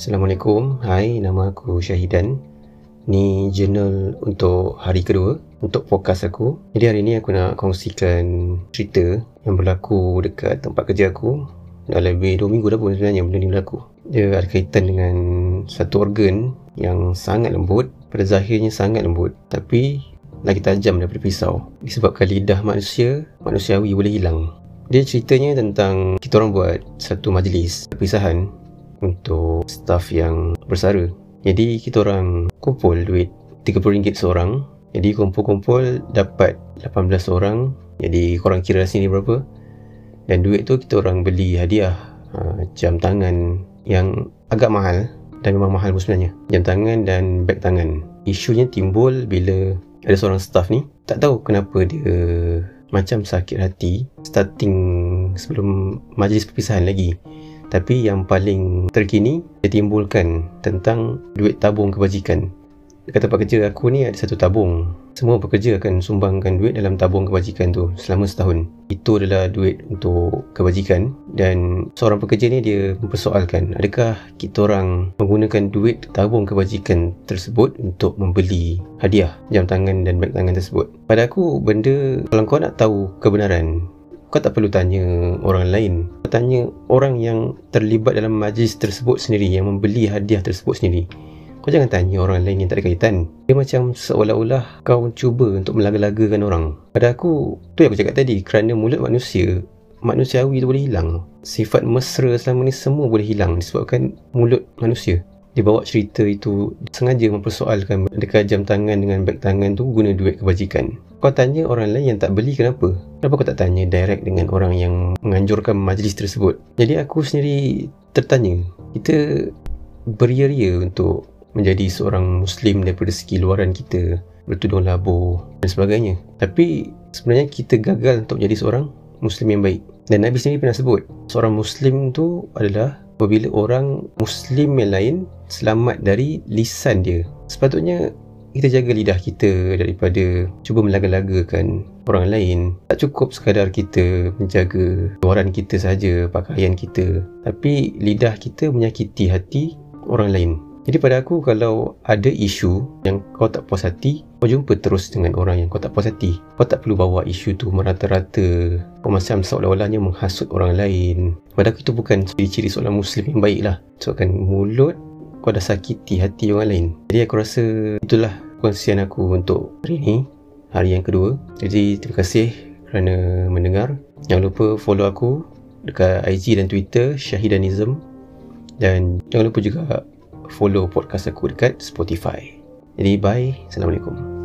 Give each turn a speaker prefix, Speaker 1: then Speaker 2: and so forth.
Speaker 1: Assalamualaikum. Hai, nama aku Syahidan. Ni jurnal untuk hari kedua untuk podcast aku. Jadi hari ni aku nak kongsikan cerita yang berlaku dekat tempat kerja aku. Dah lebih 2 minggu dah pun sebenarnya benda ni berlaku. Dia ada kaitan dengan satu organ yang sangat lembut. Pada zahirnya sangat lembut. Tapi lagi tajam daripada pisau. Disebabkan lidah manusia, manusiawi boleh hilang. Dia ceritanya tentang kita orang buat satu majlis perpisahan untuk staff yang bersara. Jadi kita orang kumpul duit RM30 seorang. Jadi kumpul-kumpul dapat 18 orang. Jadi korang kira sini berapa. Dan duit tu kita orang beli hadiah uh, jam tangan yang agak mahal dan memang mahal pun sebenarnya. Jam tangan dan beg tangan. Isunya timbul bila ada seorang staff ni tak tahu kenapa dia macam sakit hati starting sebelum majlis perpisahan lagi tapi yang paling terkini dia timbulkan tentang duit tabung kebajikan. Dekat tempat kerja aku ni ada satu tabung. Semua pekerja akan sumbangkan duit dalam tabung kebajikan tu selama setahun. Itu adalah duit untuk kebajikan dan seorang pekerja ni dia mempersoalkan adakah kita orang menggunakan duit tabung kebajikan tersebut untuk membeli hadiah jam tangan dan beg tangan tersebut. Pada aku benda kalau kau nak tahu kebenaran kau tak perlu tanya orang lain kau tanya orang yang terlibat dalam majlis tersebut sendiri yang membeli hadiah tersebut sendiri. Kau jangan tanya orang lain yang tak ada kaitan. Dia macam seolah-olah kau cuba untuk melaga-lagakan orang. Pada aku tu yang aku cakap tadi kerana mulut manusia manusiawi tu boleh hilang. Sifat mesra selama ni semua boleh hilang disebabkan mulut manusia dia bawa cerita itu sengaja mempersoalkan dekat jam tangan dengan beg tangan tu guna duit kebajikan. Kau tanya orang lain yang tak beli kenapa? Kenapa kau tak tanya direct dengan orang yang menganjurkan majlis tersebut? Jadi aku sendiri tertanya, kita beria-ria untuk menjadi seorang Muslim daripada segi luaran kita, bertudung labu dan sebagainya. Tapi sebenarnya kita gagal untuk menjadi seorang Muslim yang baik. Dan Nabi sendiri pernah sebut, seorang Muslim tu adalah apabila orang Muslim yang lain selamat dari lisan dia. Sepatutnya kita jaga lidah kita daripada cuba melaga-lagakan orang lain. Tak cukup sekadar kita menjaga luaran kita saja, pakaian kita. Tapi lidah kita menyakiti hati orang lain. Jadi pada aku kalau ada isu yang kau tak puas hati, kau jumpa terus dengan orang yang kau tak puas hati. Kau tak perlu bawa isu tu merata-rata. Kau macam seolah-olahnya menghasut orang lain. Pada aku itu bukan ciri-ciri seorang Muslim yang baik lah. Sebabkan mulut kau dah sakiti hati orang lain. Jadi aku rasa itulah kongsian aku untuk hari ini. Hari yang kedua. Jadi terima kasih kerana mendengar. Jangan lupa follow aku dekat IG dan Twitter Syahidanism. Dan jangan lupa juga follow podcast aku dekat Spotify. Jadi bye. Assalamualaikum.